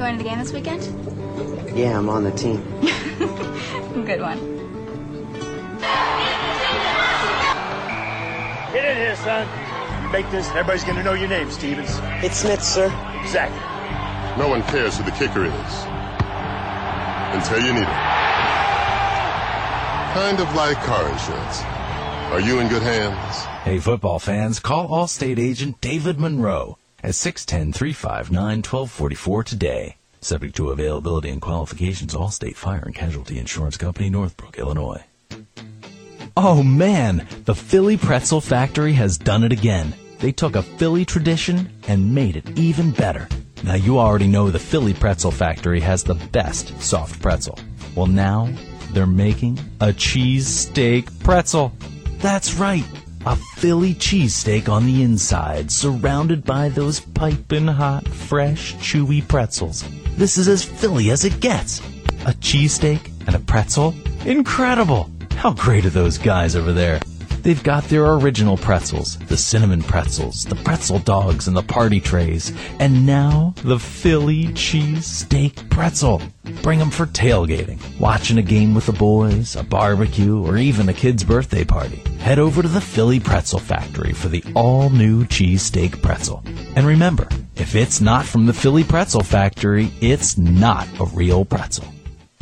Going to the game this weekend? Yeah, I'm on the team. Good one. Get in here, son. You make this, and everybody's going to know your name, Stevens. It's Smith, sir. Exactly. No one cares who the kicker is until you need it. Kind of like car insurance. Are you in good hands? Hey, football fans, call Allstate agent David Monroe at 610-359-1244 today. Subject to availability and qualifications, Allstate Fire and Casualty Insurance Company, Northbrook, Illinois. Oh man, the Philly Pretzel Factory has done it again. They took a Philly tradition and made it even better. Now you already know the Philly Pretzel Factory has the best soft pretzel. Well now, they're making a cheesesteak pretzel. That's right. A Philly cheesesteak on the inside, surrounded by those piping hot, fresh, chewy pretzels. This is as Philly as it gets. A cheesesteak and a pretzel? Incredible! How great are those guys over there? They've got their original pretzels, the cinnamon pretzels, the pretzel dogs, and the party trays. And now, the Philly cheese steak pretzel. Bring them for tailgating, watching a game with the boys, a barbecue, or even a kid's birthday party. Head over to the Philly Pretzel Factory for the all new cheese steak pretzel. And remember, if it's not from the Philly Pretzel Factory, it's not a real pretzel.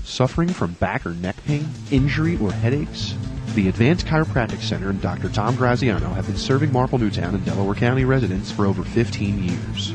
Suffering from back or neck pain, injury, or headaches? The Advanced Chiropractic Center and Dr. Tom Graziano have been serving Marple Newtown and Delaware County residents for over 15 years.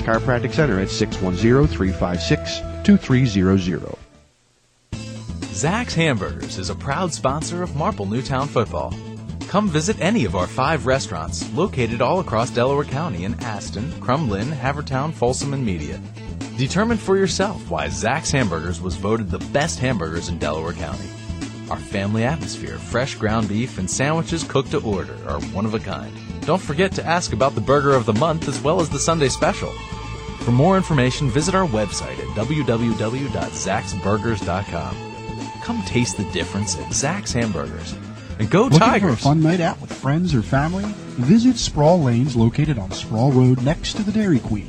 Chiropractic Center at 610-356-2300. Zack's Hamburgers is a proud sponsor of Marple Newtown Football. Come visit any of our five restaurants located all across Delaware County in Aston, Crum Lynne, Havertown, Folsom, and Media. Determine for yourself why Zack's Hamburgers was voted the best hamburgers in Delaware County. Our family atmosphere, fresh ground beef, and sandwiches cooked to order are one of a kind. Don't forget to ask about the burger of the month as well as the Sunday special. For more information, visit our website at www.zaxburgers.com. Come taste the difference at Zack's Hamburgers. And go Looking Tigers! for a fun night out with friends or family? Visit Sproul Lanes located on Sproul Road next to the Dairy Queen.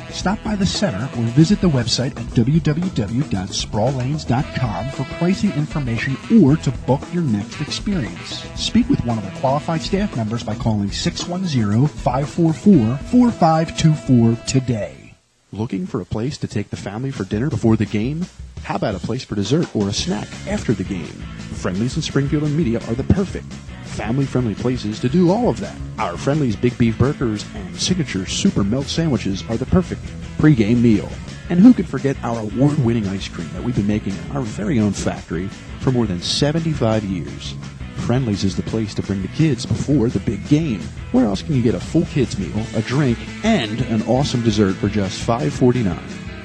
Stop by the center or visit the website at www.sproullanes.com for pricing information or to book your next experience. Speak with one of our qualified staff members by calling 610-544-4524 today. Looking for a place to take the family for dinner before the game? How about a place for dessert or a snack after the game? Friendly's in Springfield and Media are the perfect family-friendly places to do all of that. Our Friendly's Big Beef Burgers and Signature Super Melt Sandwiches are the perfect pre-game meal. And who could forget our award-winning ice cream that we've been making in our very own factory for more than 75 years? Friendly's is the place to bring the kids before the big game. Where else can you get a full kids meal, a drink, and an awesome dessert for just $5.49?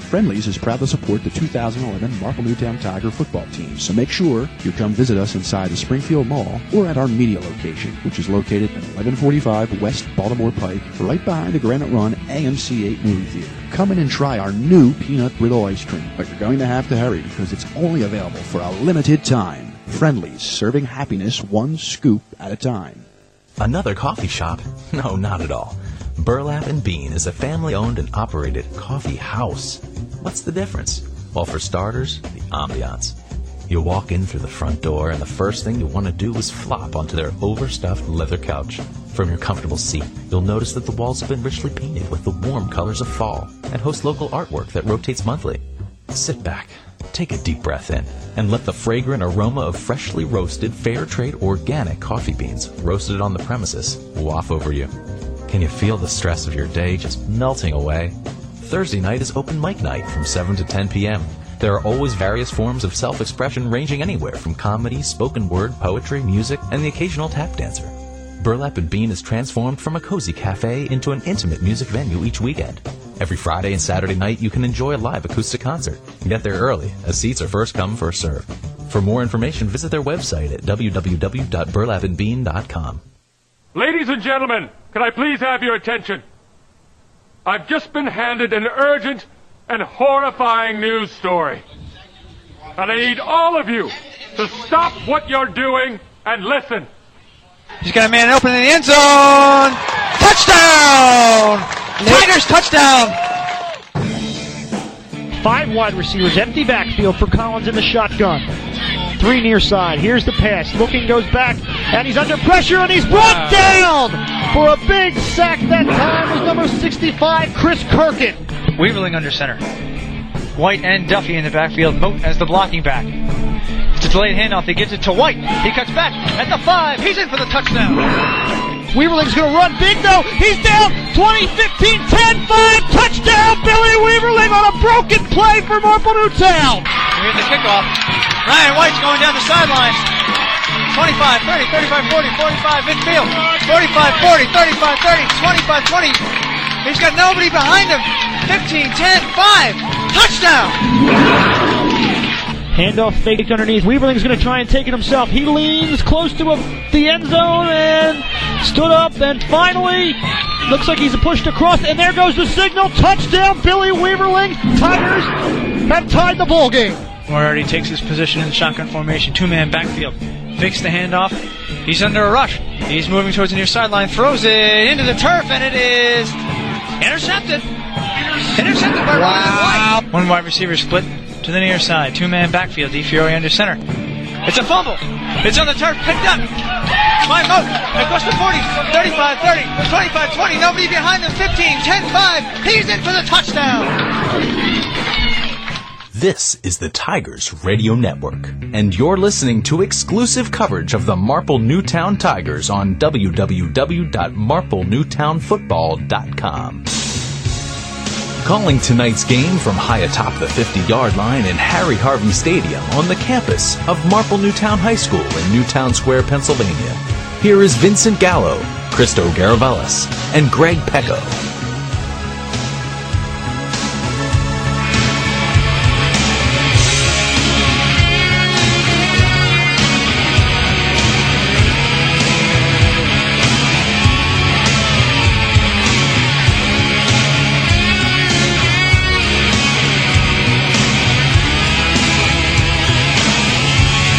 Friendly's is proud to support the 2011 Marple Newtown Tiger football team, so make sure you come visit us inside the Springfield Mall or at our media location, which is located at 1145 West Baltimore Pike, right behind the Granite Run AMC 8 movie theater. Come in and try our new peanut brittle ice cream, but you're going to have to hurry because it's only available for a limited time. Friendly's, serving happiness one scoop at a time. Another coffee shop? No, not at all. Burlap and Bean is a family owned and operated coffee house. What's the difference? Well, for starters, the ambiance. You walk in through the front door, and the first thing you want to do is flop onto their overstuffed leather couch. From your comfortable seat, you'll notice that the walls have been richly painted with the warm colors of fall and host local artwork that rotates monthly. Sit back, Take a deep breath in and let the fragrant aroma of freshly roasted, fair trade organic coffee beans roasted on the premises waft over you. Can you feel the stress of your day just melting away? Thursday night is open mic night from 7 to 10 p.m. There are always various forms of self expression ranging anywhere from comedy, spoken word, poetry, music, and the occasional tap dancer. Burlap and Bean is transformed from a cozy cafe into an intimate music venue each weekend. Every Friday and Saturday night, you can enjoy a live acoustic concert. Get there early, as seats are first come, first served. For more information, visit their website at www.burlapandbean.com. Ladies and gentlemen, can I please have your attention? I've just been handed an urgent and horrifying news story. And I need all of you to stop what you're doing and listen. He's got a man open in the end zone. Touchdown! Tigers touchdown! Five wide receivers, empty backfield for Collins in the shotgun. Three near side. Here's the pass. Looking goes back, and he's under pressure, and he's brought down for a big sack. That time was number 65, Chris Kirkian. Weaverling under center. White and Duffy in the backfield. Moat as the blocking back. Delayed handoff. He gives it to White. He cuts back at the five. He's in for the touchdown. Weaverling's going to run big though. He's down 20, 15, 10, 5. Touchdown, Billy Weaverling on a broken play for Marple Newtown. Here's the kickoff. Ryan White's going down the sidelines. 25, 30, 35, 40, 45 midfield. 45, 40, 35, 30, 25, 20. He's got nobody behind him. 15, 10, 5. Touchdown! Handoff faked underneath. Weaverling's going to try and take it himself. He leans close to a, the end zone and stood up and finally looks like he's pushed across and there goes the signal. Touchdown, Billy Weaverling. Tigers have tied the ball game. Moriarty takes his position in shotgun formation. Two-man backfield. Fakes the handoff. He's under a rush. He's moving towards the near sideline. Throws it into the turf and it is intercepted. Intercepted by wow. White. One wide receiver split to the near side. Two-man backfield. DeFiore under center. It's a fumble. It's on the turf. Picked up. My Moat. Across the 40, 35, 30, 25, 20. Nobody behind them. 15, 10, 5. He's in for the touchdown. This is the Tigers Radio Network, and you're listening to exclusive coverage of the Marple Newtown Tigers on www.marplenewtownfootball.com. Calling tonight's game from high atop the 50 yard line in Harry Harvey Stadium on the campus of Marple Newtown High School in Newtown Square, Pennsylvania. Here is Vincent Gallo, Christo Garavelis, and Greg Pecco.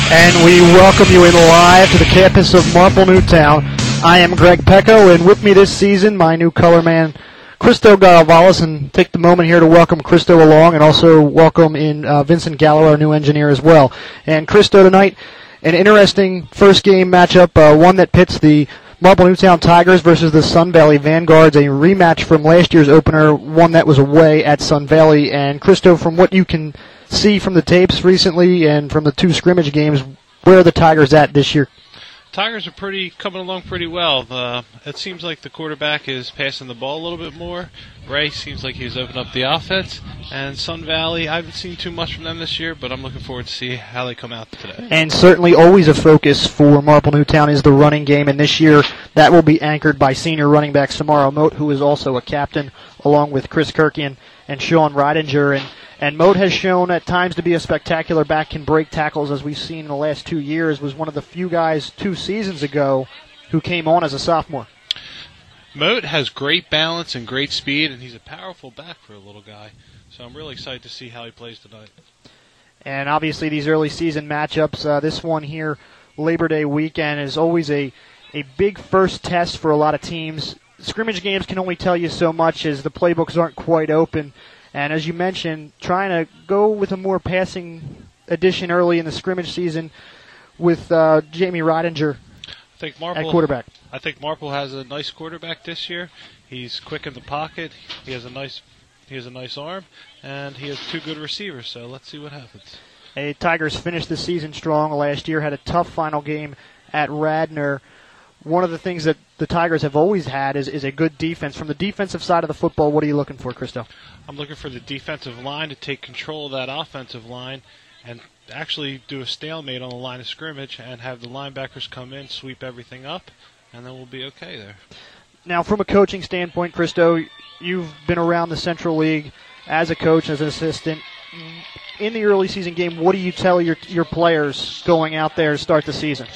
And we welcome you in live to the campus of Marple Newtown. I am Greg Pecco, and with me this season, my new color man, Christo Garavalis, and take the moment here to welcome Christo along, and also welcome in uh, Vincent Gallo, our new engineer as well. And Christo tonight, an interesting first game matchup, uh, one that pits the Marple Newtown Tigers versus the Sun Valley Vanguards, a rematch from last year's opener, one that was away at Sun Valley. And Christo, from what you can see from the tapes recently and from the two scrimmage games, where are the Tigers at this year? Tigers are pretty coming along pretty well. The, it seems like the quarterback is passing the ball a little bit more. Ray seems like he's opened up the offense, and Sun Valley. I haven't seen too much from them this year, but I'm looking forward to see how they come out today. And certainly, always a focus for Marple Newtown is the running game, and this year that will be anchored by senior running back Samaro Moat, who is also a captain, along with Chris Kirkian and Sean Ridinger. And and Moat has shown at times to be a spectacular back, can break tackles, as we've seen in the last two years. Was one of the few guys two seasons ago who came on as a sophomore. Moat has great balance and great speed, and he's a powerful back for a little guy. So I'm really excited to see how he plays tonight. And obviously, these early season matchups, uh, this one here, Labor Day weekend, is always a, a big first test for a lot of teams. Scrimmage games can only tell you so much as the playbooks aren't quite open. And as you mentioned, trying to go with a more passing addition early in the scrimmage season with uh, Jamie Ridinger I think Marple, at quarterback. I think Marple has a nice quarterback this year. He's quick in the pocket. He has a nice he has a nice arm, and he has two good receivers. So let's see what happens. A Tigers finished the season strong last year, had a tough final game at Radnor. One of the things that the Tigers have always had is, is a good defense. From the defensive side of the football, what are you looking for, Christo? I'm looking for the defensive line to take control of that offensive line and actually do a stalemate on the line of scrimmage and have the linebackers come in, sweep everything up, and then we'll be okay there. Now, from a coaching standpoint, Christo, you've been around the Central League as a coach, as an assistant. In the early season game, what do you tell your your players going out there to start the season?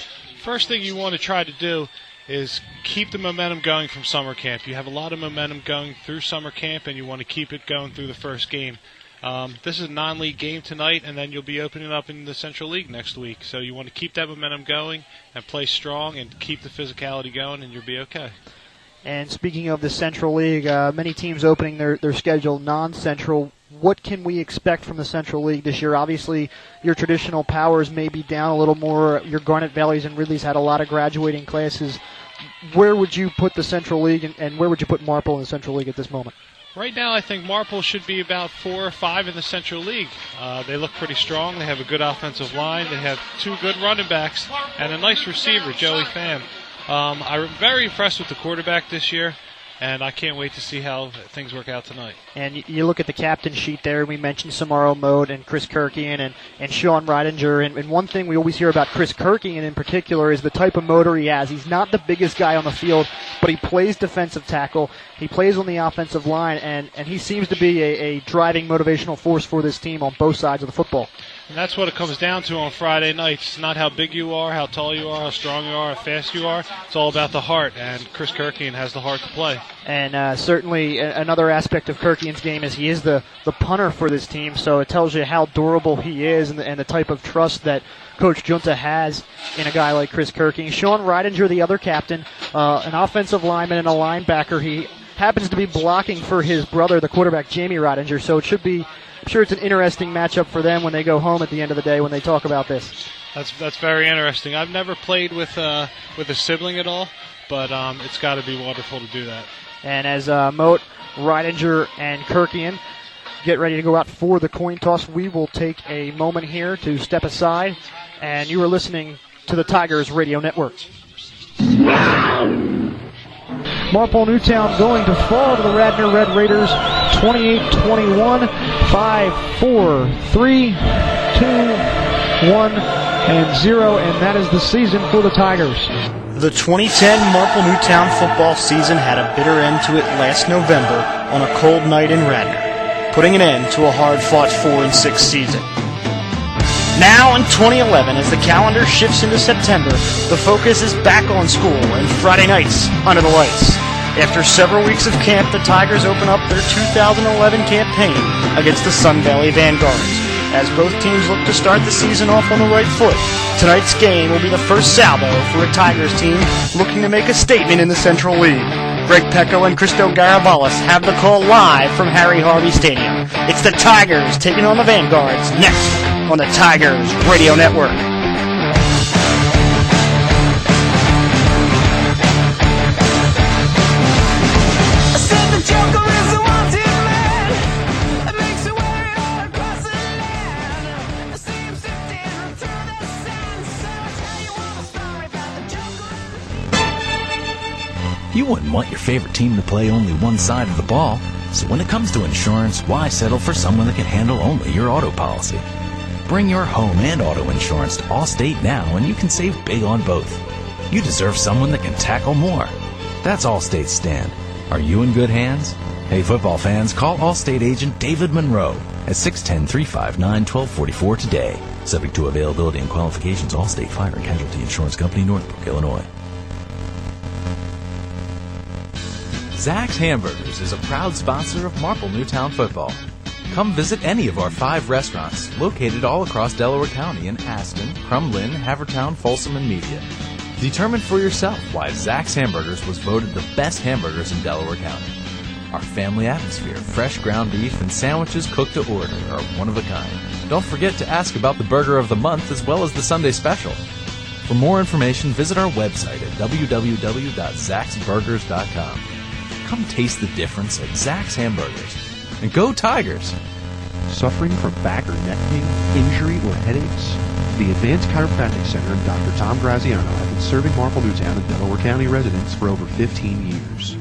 First thing you want to try to do is keep the momentum going from summer camp. You have a lot of momentum going through summer camp, and you want to keep it going through the first game. Um, this is a non-league game tonight, and then you'll be opening up in the Central League next week. So you want to keep that momentum going and play strong and keep the physicality going, and you'll be okay. And speaking of the Central League, uh, many teams opening their, their schedule non-Central. What can we expect from the Central League this year? Obviously, your traditional powers may be down a little more. Your Garnet Valleys and Ridley's had a lot of graduating classes. Where would you put the Central League, and, and where would you put Marple in the Central League at this moment? Right now, I think Marple should be about four or five in the Central League. Uh, they look pretty strong. They have a good offensive line. They have two good running backs and a nice receiver, Joey Pham. Um, I'm very impressed with the quarterback this year, and I can't wait to see how things work out tonight. And you look at the captain sheet there. We mentioned Samaro Moat and Chris Kirkian and, and Sean Ridinger. And, and one thing we always hear about Chris Kirkian in particular is the type of motor he has. He's not the biggest guy on the field, but he plays defensive tackle. He plays on the offensive line, and, and he seems to be a, a driving motivational force for this team on both sides of the football. And that's what it comes down to on Friday nights. It's not how big you are, how tall you are, how strong you are, how fast you are. It's all about the heart, and Chris Kirkian has the heart to play. And uh, certainly another aspect of Kirkian's game is he is the, the punter for this team, so it tells you how durable he is and the, and the type of trust that Coach Junta has in a guy like Chris Kirkian. Sean Ridinger, the other captain, uh, an offensive lineman and a linebacker. He happens to be blocking for his brother, the quarterback Jamie Ridinger, so it should be I'm sure it's an interesting matchup for them when they go home at the end of the day when they talk about this. That's that's very interesting. I've never played with uh, with a sibling at all, but um, it's got to be wonderful to do that. And as uh, Moat, Ridinger, and Kirkian get ready to go out for the coin toss, we will take a moment here to step aside. And you are listening to the Tigers Radio Network. Marple Newtown going to fall to the Radnor Red Raiders 28-21, 5, 4, 3, 2, 1, and 0, and that is the season for the Tigers. The 2010 Marple Newtown football season had a bitter end to it last November on a cold night in Radnor, putting an end to a hard-fought 4 and 6 season. Now in 2011, as the calendar shifts into September, the focus is back on school and Friday nights under the lights. After several weeks of camp, the Tigers open up their 2011 campaign against the Sun Valley Vanguards. As both teams look to start the season off on the right foot, tonight's game will be the first salvo for a Tigers team looking to make a statement in the Central League. Greg Pecco and Cristo Garavalis have the call live from Harry Harvey Stadium. It's the Tigers taking on the Vanguards next on the Tigers Radio Network. You wouldn't want your favorite team to play only one side of the ball. So when it comes to insurance, why settle for someone that can handle only your auto policy? Bring your home and auto insurance to Allstate now and you can save big on both. You deserve someone that can tackle more. That's Allstate's stand. Are you in good hands? Hey football fans, call Allstate agent David Monroe at 610-359-1244 today. Subject to availability and qualifications, Allstate Fire and Casualty Insurance Company, Northbrook, Illinois. Zack's Hamburgers is a proud sponsor of Marple Newtown football. Come visit any of our five restaurants located all across Delaware County in Aston, Crum Lynne, Havertown, Folsom, and Media. Determine for yourself why Zack's Hamburgers was voted the best hamburgers in Delaware County. Our family atmosphere, fresh ground beef, and sandwiches cooked to order are one of a kind. Don't forget to ask about the burger of the month as well as the Sunday special. For more information, visit our website at www.zaxburgers.com. Come taste the difference at Zack's Hamburgers. And go Tigers! Suffering from back or neck pain, injury, or headaches? The Advanced Chiropractic Center and Dr. Tom Graziano have been serving Marple Newtown and Delaware County residents for over 15 years.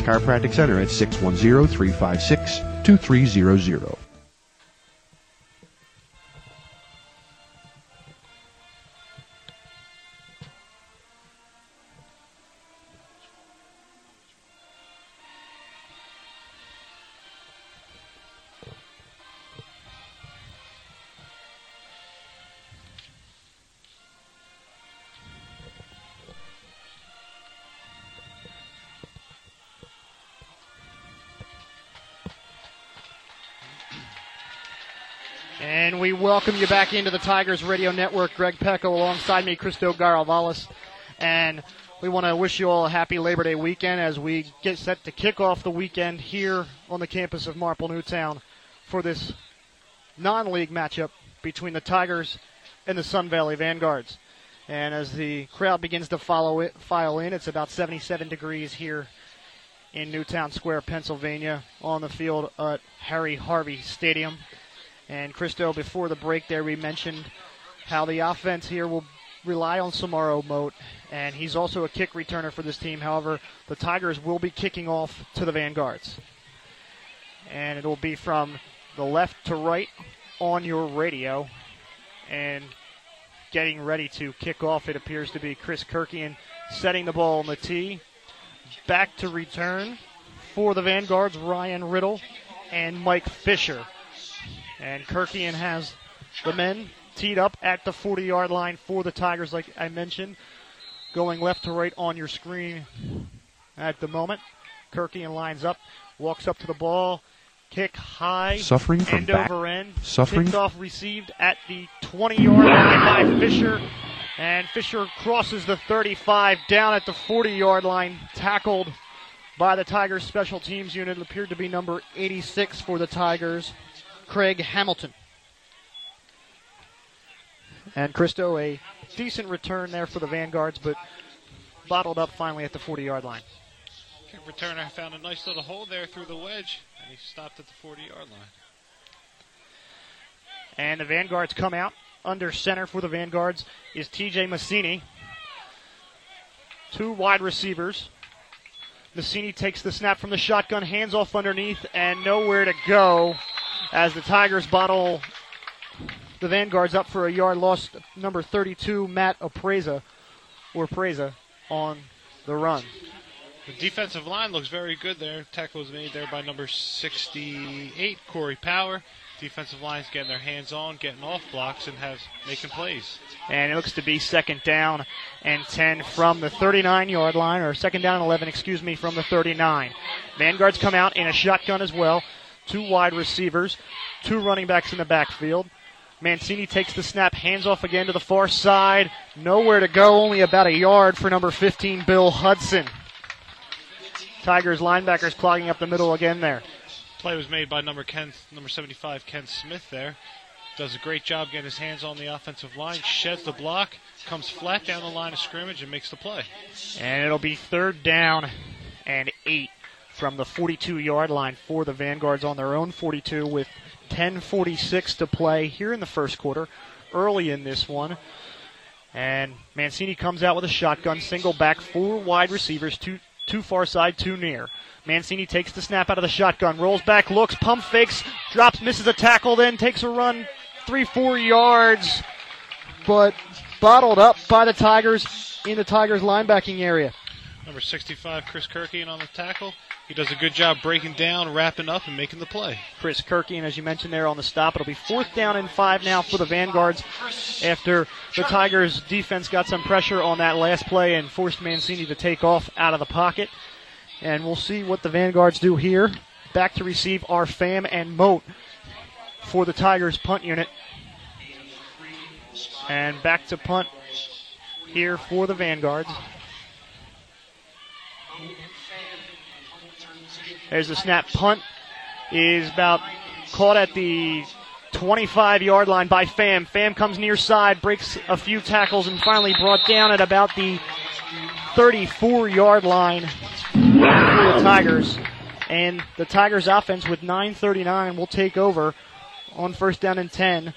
Chiropractic Center at 610-356-2300. And we welcome you back into the Tigers Radio Network. Greg Pecco alongside me, Cristo Garavalis. And we want to wish you all a happy Labor Day weekend as we get set to kick off the weekend here on the campus of Marple Newtown for this non-league matchup between the Tigers and the Sun Valley Vanguards. And as the crowd begins to follow it, file in, it's about 77 degrees here in Newtown Square, Pennsylvania, on the field at Harry Harvey Stadium. And Christo, before the break there, we mentioned how the offense here will rely on Samaro Moat, and he's also a kick returner for this team. However, the Tigers will be kicking off to the Vanguards. And it will be from the left to right on your radio. And getting ready to kick off, it appears to be Chris Kirkian setting the ball on the tee. Back to return for the Vanguards, Ryan Riddle and Mike Fisher. And Kirkian has the men teed up at the 40 yard line for the Tigers, like I mentioned, going left to right on your screen at the moment. Kirkian lines up, walks up to the ball, kick high, Suffering from end back- over end, suffering- tipped off, received at the 20 yard line by Fisher. And Fisher crosses the 35 down at the 40 yard line, tackled by the Tigers special teams unit. It appeared to be number 86 for the Tigers, Craig Hamilton. And Christo, a decent return there for the Vanguards, but bottled up finally at the 40 yard line. Kick returner found a nice little hole there through the wedge, and he stopped at the 40 yard line. And the Vanguards come out. Under center for the Vanguards is TJ Massini. Two wide receivers. Massini takes the snap from the shotgun, hands off underneath, and nowhere to go as the Tigers bottle the Vanguards up for a yard loss. Number 32, Matt Apreza, or Preza, on the run. The defensive line looks very good there. Tackle was made there by number 68, Corey Power. Defensive line's getting their hands on, getting off blocks, and has making plays. And it looks to be second down and 10 from the 39 yard line, or second down and 11, excuse me, from the 39. Vanguards come out in a shotgun as well. Two wide receivers, two running backs in the backfield. Mancini takes the snap, hands off again to the far side. Nowhere to go, only about a yard for number 15, Bill Hudson. Tigers linebackers clogging up the middle again there. Play was made by number Ken, number 75, Ken Smith there. Does a great job getting his hands on the offensive line, sheds the block, comes flat down the line of scrimmage, and makes the play. And it'll be third down and eight from the 42 yard line for the Vanguards on their own 42 with 10.46 to play here in the first quarter, early in this one. And Mancini comes out with a shotgun, single back, four wide receivers, two, two far side, two near. Mancini takes the snap out of the shotgun, rolls back, looks, pump fakes, drops, misses a tackle, then takes a run three, four yards, but bottled up by the Tigers in the Tigers linebacking area. Number 65, Chris Kirkian on the tackle. He does a good job breaking down, wrapping up, and making the play. Chris Kirkian as you mentioned there on the stop. It'll be fourth down and five now for the Vanguards after the Tigers defense got some pressure on that last play and forced Mancini to take off out of the pocket. And we'll see what the Vanguards do here. Back to receive our Pham and Moat. for the Tigers punt unit. And back to punt here for the Vanguards. There's the snap. Punt is about caught at the 25 yard line by Pham. Pham comes near side, breaks a few tackles, and finally brought down at about the 34 yard line for the Tigers. And the Tigers offense with 9.39 will take over on first down and 10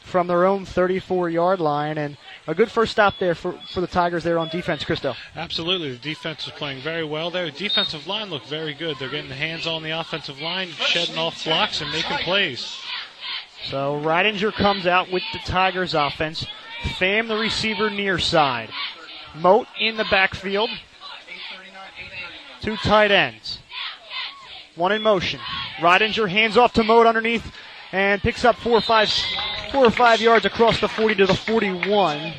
from their own 34 yard line. And a good first stop there for, for the Tigers there on defense, Christo. Absolutely. The defense is playing very well there. The defensive line looked very good. They're getting the hands on the offensive line, shedding off blocks, and making plays. So Ridinger comes out with the Tigers offense. Pham the receiver near side. Moat in the backfield. Two tight ends. One in motion. Ridinger hands off to Moat underneath and picks up four or five, four or five yards across the 40 to the 41.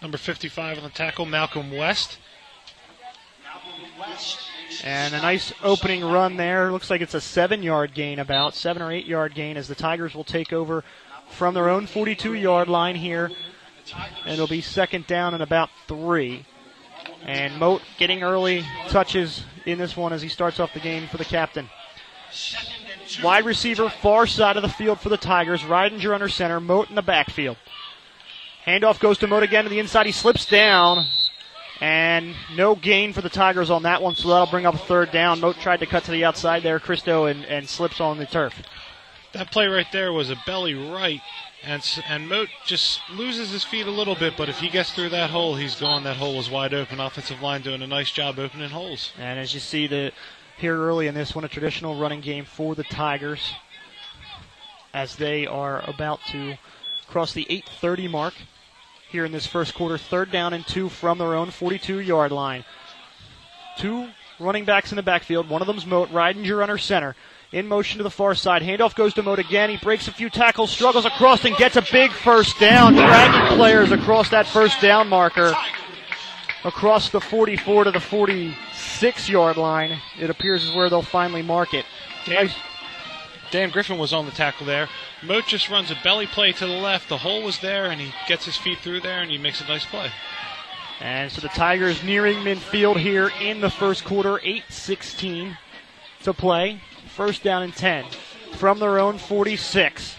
Number 55 on the tackle, Malcolm West. And a nice opening run there. Looks like it's a seven yard gain, about seven or eight yard gain, as the Tigers will take over from their own 42 yard line here. And it'll be second down and about three. And Moat getting early touches in this one as he starts off the game for the captain. Wide receiver, far side of the field for the Tigers. Ridinger under center, Moat in the backfield. Handoff goes to Moat again to the inside. He slips down. And no gain for the Tigers on that one, so that'll bring up a third down. Moat tried to cut to the outside there, Christo, and, and slips on the turf. That play right there was a belly right, and and Moat just loses his feet a little bit, but if he gets through that hole, he's gone. That hole was wide open. Offensive line doing a nice job opening holes. And as you see the here early in this one, a traditional running game for the Tigers as they are about to cross the 8:30 mark here in this first quarter. Third down and two from their own 42 yard line. Two running backs in the backfield. One of them's Moat, Ridinger under center. In motion to the far side. Handoff goes to Moat again. He breaks a few tackles, struggles across, and gets a big first down. Dragging players across that first down marker. Across the 44 to the 46 yard line. It appears is where they'll finally mark it. Dan, Dan Griffin was on the tackle there. Moat just runs a belly play to the left. The hole was there, and he gets his feet through there, and he makes a nice play. And so the Tigers nearing midfield here in the first quarter, 8-16 to play. First down and 10 from their own 46.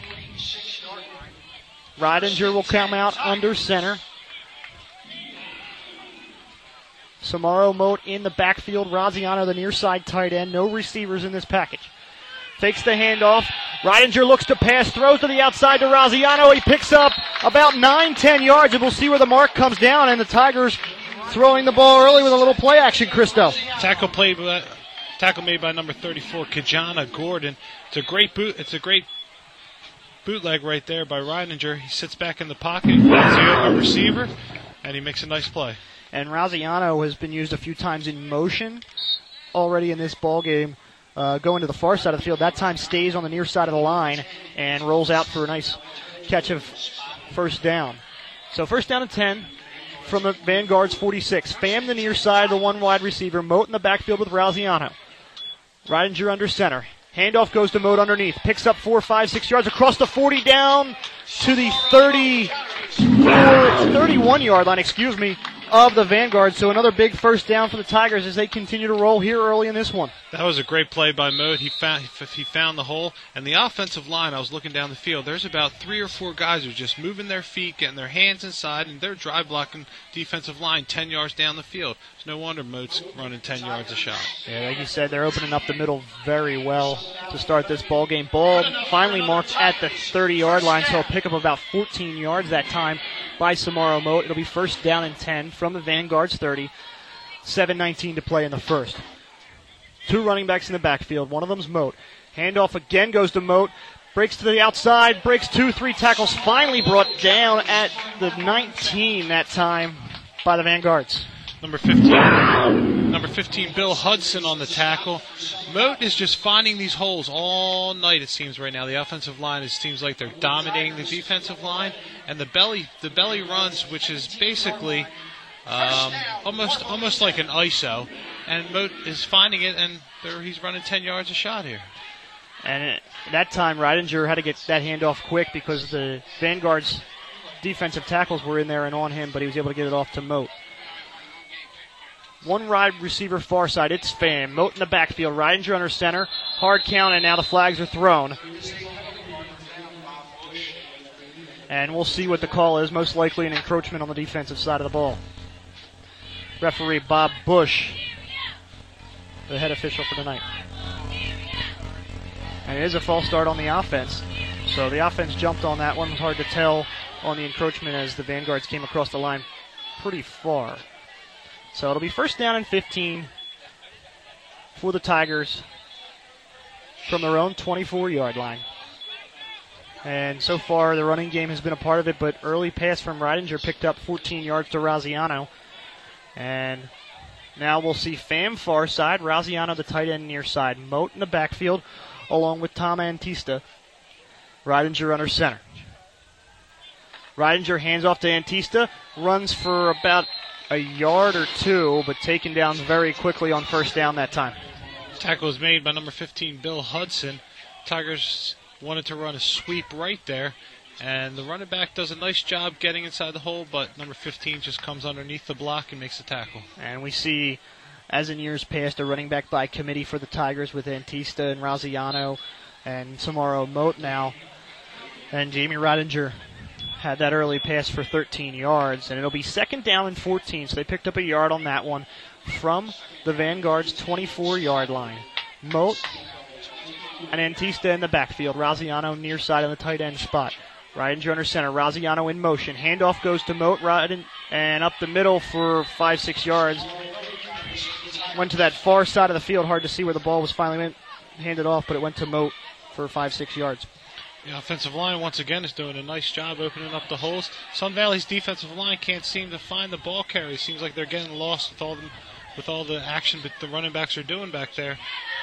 Ridinger will come out under center. Samaro Moat in the backfield. Raziano, the near side tight end. No receivers in this package. Fakes the handoff. Ridinger looks to pass, throws to the outside to Raziano. He picks up about 9, 10 yards, and we'll see where the mark comes down. And the Tigers throwing the ball early with a little play action, Christo. Tackle play by, tackle made by number 34, Kajana Gordon. It's a great boot. It's a great bootleg right there by Ridinger. He sits back in the pocket, finds a receiver, and he makes a nice play. And Raziano has been used a few times in motion already in this ball game. Uh, going to the far side of the field. That time stays on the near side of the line and rolls out for a nice catch of first down. So first down and 10 from the Vanguard's 46. Pham the near side, the one wide receiver. Moat in the backfield with Raziano. Ridinger under center. Handoff goes to Moat underneath. Picks up four, five, six yards across the 40 down to the 30, 31 yard line, excuse me, of the Vanguard. So another big first down for the Tigers as they continue to roll here early in this one. That was a great play by Moat. He found he found the hole, and the offensive line. I was looking down the field. There's about three or four guys who are just moving their feet, getting their hands inside, and they're drive blocking defensive line ten yards down the field. It's no wonder Moat's running ten yards a shot. Yeah, like you said, they're opening up the middle very well to start this ball game. Ball finally marked at the 30-yard line, so he'll pick up about 14 yards that time by Samaro Moat. It'll be first down and 10 from the Vanguard's 30. 7:19 to play in the first. Two running backs in the backfield. One of them's Moat. Handoff again goes to Moat. Breaks to the outside, breaks two, three tackles. Finally brought down at the 19 that time by the Vanguards. Number 15, number 15, Bill Hudson on the tackle. Moat is just finding these holes all night. It seems right now. The offensive line, it seems like they're dominating the defensive line, and the belly, the belly runs, which is basically um, almost, almost like an ISO, and Moat is finding it, and he's running 10 yards a shot here. And that time, Reidinger had to get that handoff quick because the Vanguard's defensive tackles were in there and on him, but he was able to get it off to Moat. One wide receiver far side. It's Pham. Moat in the backfield. Reidinger under center. Hard count, and now the flags are thrown. And we'll see what the call is. Most likely an encroachment on the defensive side of the ball. Referee Bob Bush, the head official for tonight. And it is a false start on the offense. So the offense jumped on that one. Hard to tell on the encroachment as the Vanguards came across the line pretty far. So it'll be first down and 15 for the Tigers from their own 24 yard line. And so far, the running game has been a part of it, but early pass from Reidinger picked up 14 yards to Raziano. And now we'll see Pham far side, Raziano the tight end near side, Moat in the backfield, along with Tom Antista. Reidinger under center. Reidinger hands off to Antista, runs for about a yard or two, but taken down very quickly on first down that time. Tackle was made by number 15, Bill Hudson. Tigers wanted to run a sweep right there, and the running back does a nice job getting inside the hole, but number 15 just comes underneath the block and makes the tackle. And we see, as in years past, a running back by committee for the Tigers with Antista and Raziano and Samaro Moat now. And Jamie Reidinger had that early pass for 13 yards, and it'll be second down and 14. So they picked up a yard on that one from the Vanguard's 24 yard line. Moat and Antista in the backfield. Raziano near side on the tight end spot. Reidinger under center. Raziano in motion. Handoff goes to Moat Riding, and up the middle for five, six yards. Went to that far side of the field. Hard to see where the ball was finally handed off, but it went to Moat for five, six yards. The offensive line once again is doing a nice job opening up the holes. Sun Valley's defensive line can't seem to find the ball carrier. Seems like they're getting lost with all the with all the action that the running backs are doing back there.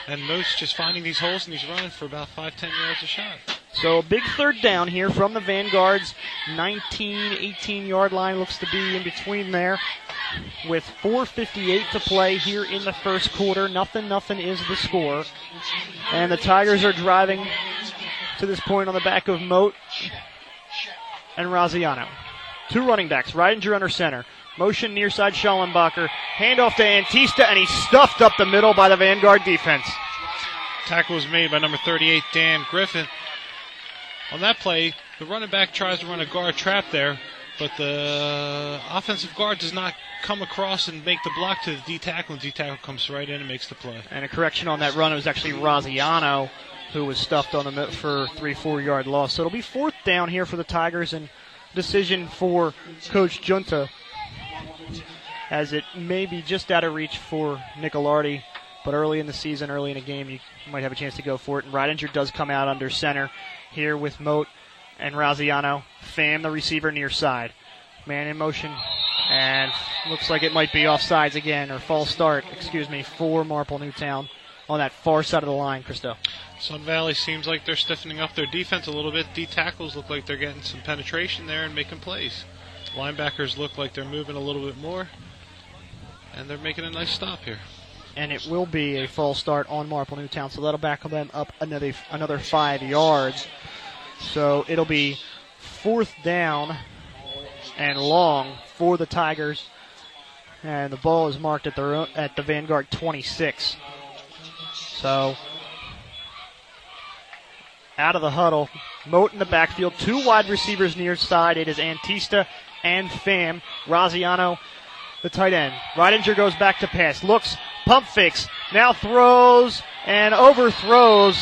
And most just finding these holes and he's running for about five, ten yards a shot. So a big third down here from the Vanguard's 19, 18 yard line looks to be in between there. With 4:58 to play here in the first quarter, nothing, nothing is the score, and the Tigers are driving to this point on the back of Moat and Raziano. Two running backs, Reidinger under center. Motion near side Schallenbacher. Handoff to Antista, and he's stuffed up the middle by the Vanguard defense. Tackle was made by number 38, Dan Griffin. On that play, the running back tries to run a guard trap there, but the offensive guard does not come across and make the block to the D tackle, and D tackle comes right in and makes the play. And a correction on that run, it was actually Raziano who was stuffed on the for three, four yard loss. So it'll be fourth down here for the Tigers and decision for Coach Junta as it may be just out of reach for Nicolardi. But early in the season, early in a game, you might have a chance to go for it. And Reidinger does come out under center here with Moat and Raziano. Pham, the receiver, near side. Man in motion. And looks like it might be offsides again, or false start, excuse me, for Marple Newtown on that far side of the line, Christo. Sun Valley seems like they're stiffening up their defense a little bit. D tackles look like they're getting some penetration there and making plays. Linebackers look like they're moving a little bit more, and they're making a nice stop here. And it will be a false start on Marple Newtown, so that'll back them up another another five yards. So it'll be fourth down and long for the Tigers, and the ball is marked at the at the Vanguard 26. So out of the huddle. Moat in the backfield. Two wide receivers near side. It is Antista and Pham. Raziano, the tight end. Reidinger goes back to pass. Looks, pump fakes. Now throws and overthrows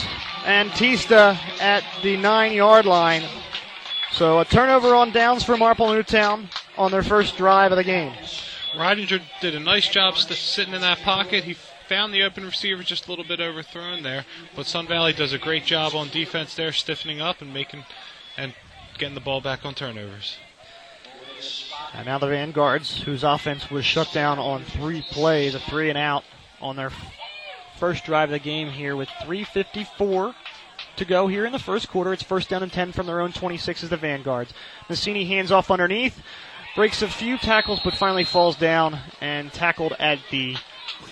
Antista at the nine yard line. So a turnover on downs for Marple Newtown on their first drive of the game. Reidinger did a nice job sitting in that pocket. He found the open receiver just a little bit overthrown there, but Sun Valley does a great job on defense there, stiffening up and making and getting the ball back on turnovers. And now the Vanguards, whose offense was shut down on three plays, a three and out on their first drive of the game here with 354 to go here in the first quarter. It's first down and 10 from their own 26 as the Vanguards. Messini hands off underneath, breaks a few tackles, but finally falls down and tackled at the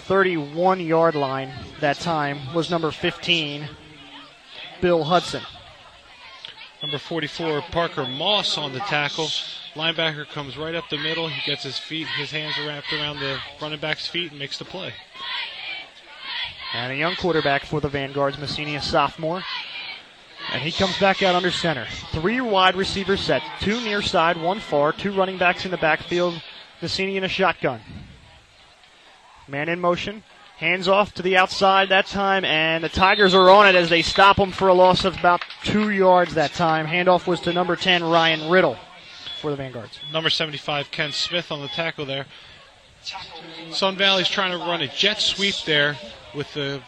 31 yard line that time was number 15, Bill Hudson. Number 44, Parker Moss on the tackle. Linebacker comes right up the middle. He gets his feet, his hands wrapped around the running back's feet and makes the play. And a young quarterback for the Vanguards, Messini, a sophomore. And he comes back out under center. Three wide receiver sets, two near side, one far, two running backs in the backfield. Messini in a shotgun. Man in motion. Hands off to the outside that time, and the Tigers are on it as they stop him for a loss of about two yards that time. Handoff was to number 10, Ryan Riddle, for the Vanguards. Number 75, Ken Smith on the tackle there. Sun Valley's trying to run a jet sweep there with the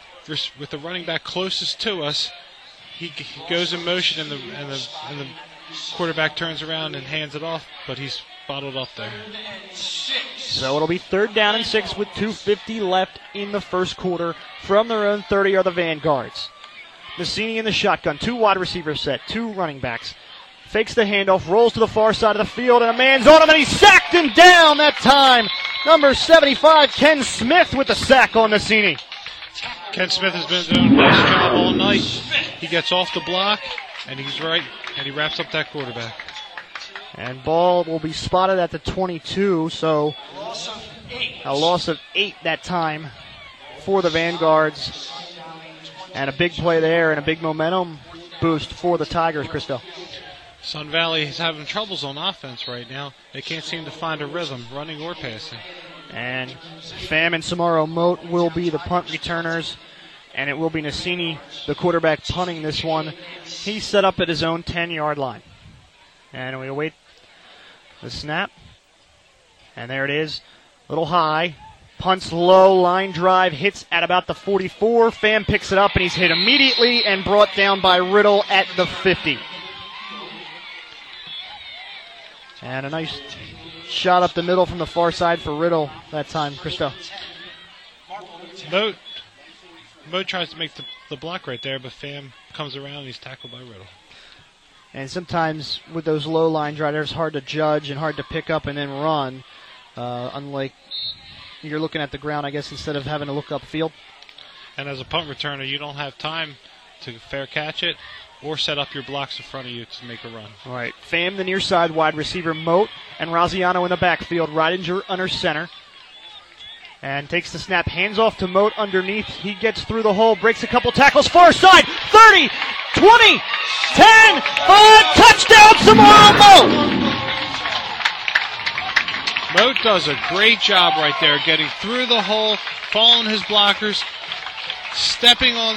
with the running back closest to us. He, he goes in motion, and the and the and the quarterback turns around and hands it off, but he's bottled up there. So it'll be third down and six with 2.50 left in the first quarter. From their own 30 are the Vanguards. Messini in the shotgun, two wide receiver set, two running backs. Fakes the handoff, rolls to the far side of the field, and a man's on him, and he sacked him down that time. Number 75, Ken Smith with the sack on Messini. Ken Smith has been doing a nice job all night. He gets off the block, and he's right, and he wraps up that quarterback. And ball will be spotted at the 22, so a loss of eight that time for the Vanguards. And a big play there and a big momentum boost for the Tigers, Christo. Sun Valley is having troubles on offense right now. They can't seem to find a rhythm, running or passing. And Pham and Samaro Moat will be the punt returners. And it will be Nassini, the quarterback, punting this one. He's set up at his own 10 yard line. And we await the snap. And there it is. a Little high. Punts low. Line drive hits at about the 44. Pham picks it up and he's hit immediately and brought down by Riddle at the 50. And a nice shot up the middle from the far side for Riddle that time, Christo. Moat, Moat tries to make the, the block right there, but Pham comes around and he's tackled by Riddle. And sometimes with those low line drivers, hard to judge and hard to pick up and then run. Uh, unlike you're looking at the ground, I guess, instead of having to look upfield. And as a punt returner, you don't have time to fair catch it or set up your blocks in front of you to make a run. All right. Pham, the near side wide receiver, Moat, and Raziano in the backfield. Ridinger under center. And takes the snap, hands off to Moat underneath. He gets through the hole, breaks a couple tackles, far side, 30, 20, 10, 5, touchdown, Samaro Moat! Moat does a great job right there, getting through the hole, following his blockers, stepping on,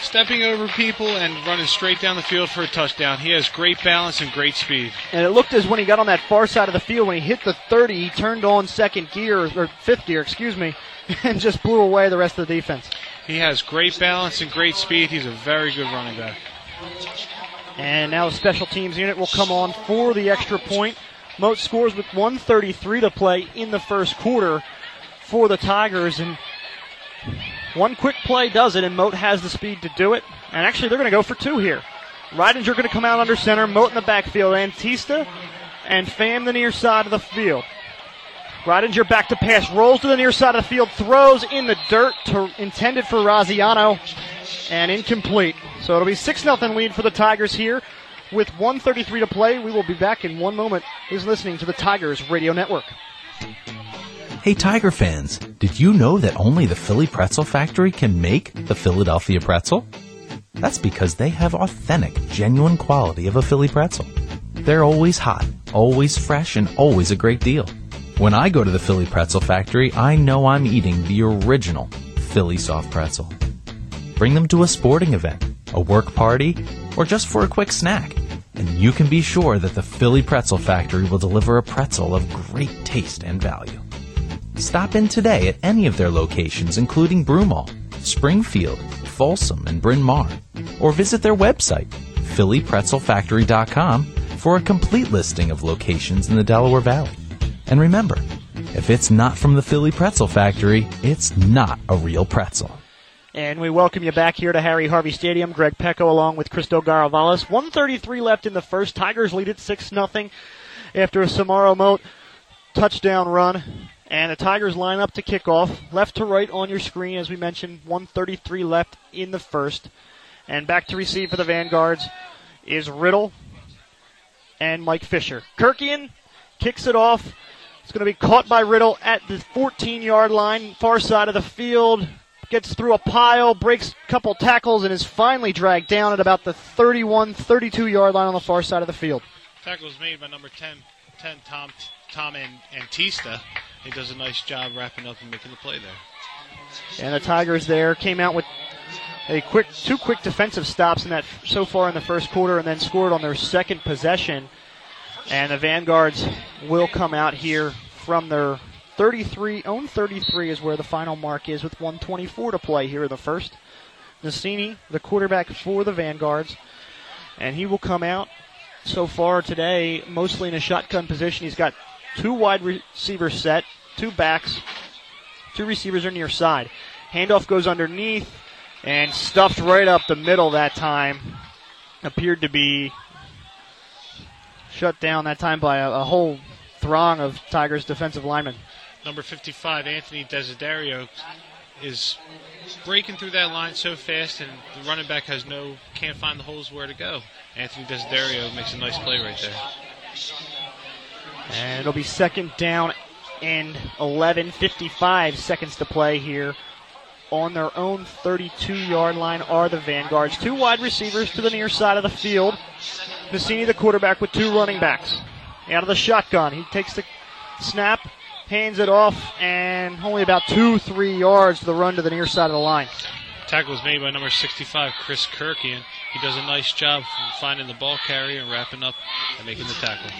stepping over people, and running straight down the field for a touchdown. He has great balance and great speed. And it looked as when he got on that far side of the field, when he hit the 30, he turned on second gear, or fifth gear, excuse me, and just blew away the rest of the defense. He has great balance and great speed. He's a very good running back. And now the special teams unit will come on for the extra point. Moat scores with 133 to play in the first quarter for the Tigers. And one quick play does it, and Moat has the speed to do it. And actually, they're going to go for two here. Ridinger going to come out under center, Moat in the backfield, Antista and Pham the near side of the field. Ridinger back to pass, rolls to the near side of the field, throws in the dirt to, intended for Raziano, and incomplete. So it'll be 6 0 lead for the Tigers here with 133 to play. We will be back in one moment. He's listening to the Tigers Radio Network. Hey Tiger fans, did you know that only the Philly Pretzel Factory can make the Philadelphia pretzel? That's because they have authentic, genuine quality of a Philly pretzel. They're always hot, always fresh, and always a great deal. When I go to the Philly Pretzel Factory, I know I'm eating the original Philly soft pretzel. Bring them to a sporting event, a work party, or just for a quick snack, and you can be sure that the Philly Pretzel Factory will deliver a pretzel of great taste and value. Stop in today at any of their locations, including Broomall, Springfield, Folsom, and Bryn Mawr, or visit their website, phillypretzelfactory.com, for a complete listing of locations in the Delaware Valley. And remember, if it's not from the Philly Pretzel Factory, it's not a real pretzel. And we welcome you back here to Harry Harvey Stadium. Greg Pecco along with Cristo Garavalis. 133 left in the first. Tigers lead it 6 0 after a Samaro Moat touchdown run. And the Tigers line up to kick off. Left to right on your screen, as we mentioned. 133 left in the first. And back to receive for the Vanguards is Riddle and Mike Fisher. Kirkian kicks it off. It's going to be caught by Riddle at the 14 yard line, far side of the field. Gets through a pile, breaks a couple tackles, and is finally dragged down at about the 31 32 yard line on the far side of the field. Tackle was made by number 10, 10 Tom Tom An- Antista. He does a nice job wrapping up and making the play there. And the Tigers there came out with a quick, two quick defensive stops in that so far in the first quarter, and then scored on their second possession. And the Vanguards will come out here from their 33, own 33 is where the final mark is with 124 to play here in the first. Nassini, the quarterback for the Vanguards, and he will come out so far today mostly in a shotgun position. He's got two wide receivers set, two backs, two receivers are near side. Handoff goes underneath and stuffed right up the middle that time. Appeared to be shut down that time by a, a whole throng of Tigers defensive linemen. Number 55, Anthony Desiderio, is breaking through that line so fast, and the running back has no can't find the holes where to go. Anthony Desiderio makes a nice play right there. And it'll be second down and 11, 55 seconds to play here. On their own 32 yard line are the Vanguards. Two wide receivers to the near side of the field. Messini, the quarterback, with two running backs. Out of the shotgun. He takes the snap, hands it off, and only about two, three yards to the run to the near side of the line. Tackle was made by number 65, Chris Kirkian. He does a nice job finding the ball carrier and wrapping up and making the tackle.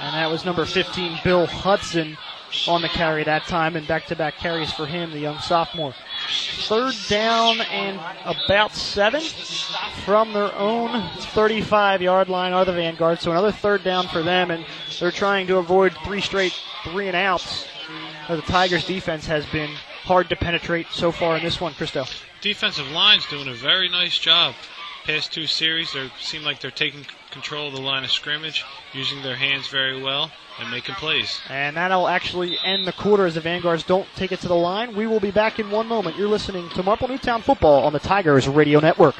And that was number 15, Bill Hudson, on the carry that time, and back to back carries for him, the young sophomore. Third down and about seven from their own 35 yard line are the Vanguard. So another third down for them, and they're trying to avoid three straight three and outs. The Tigers' defense has been hard to penetrate so far in this one, Christo. Defensive line's doing a very nice job. Past two series, they seem like they're taking control of the line of scrimmage, using their hands very well, and making plays. And that'll actually end the quarter as the Vanguards don't take it to the line. We will be back in one moment. You're listening to Marple Newtown Football on the Tigers Radio Network.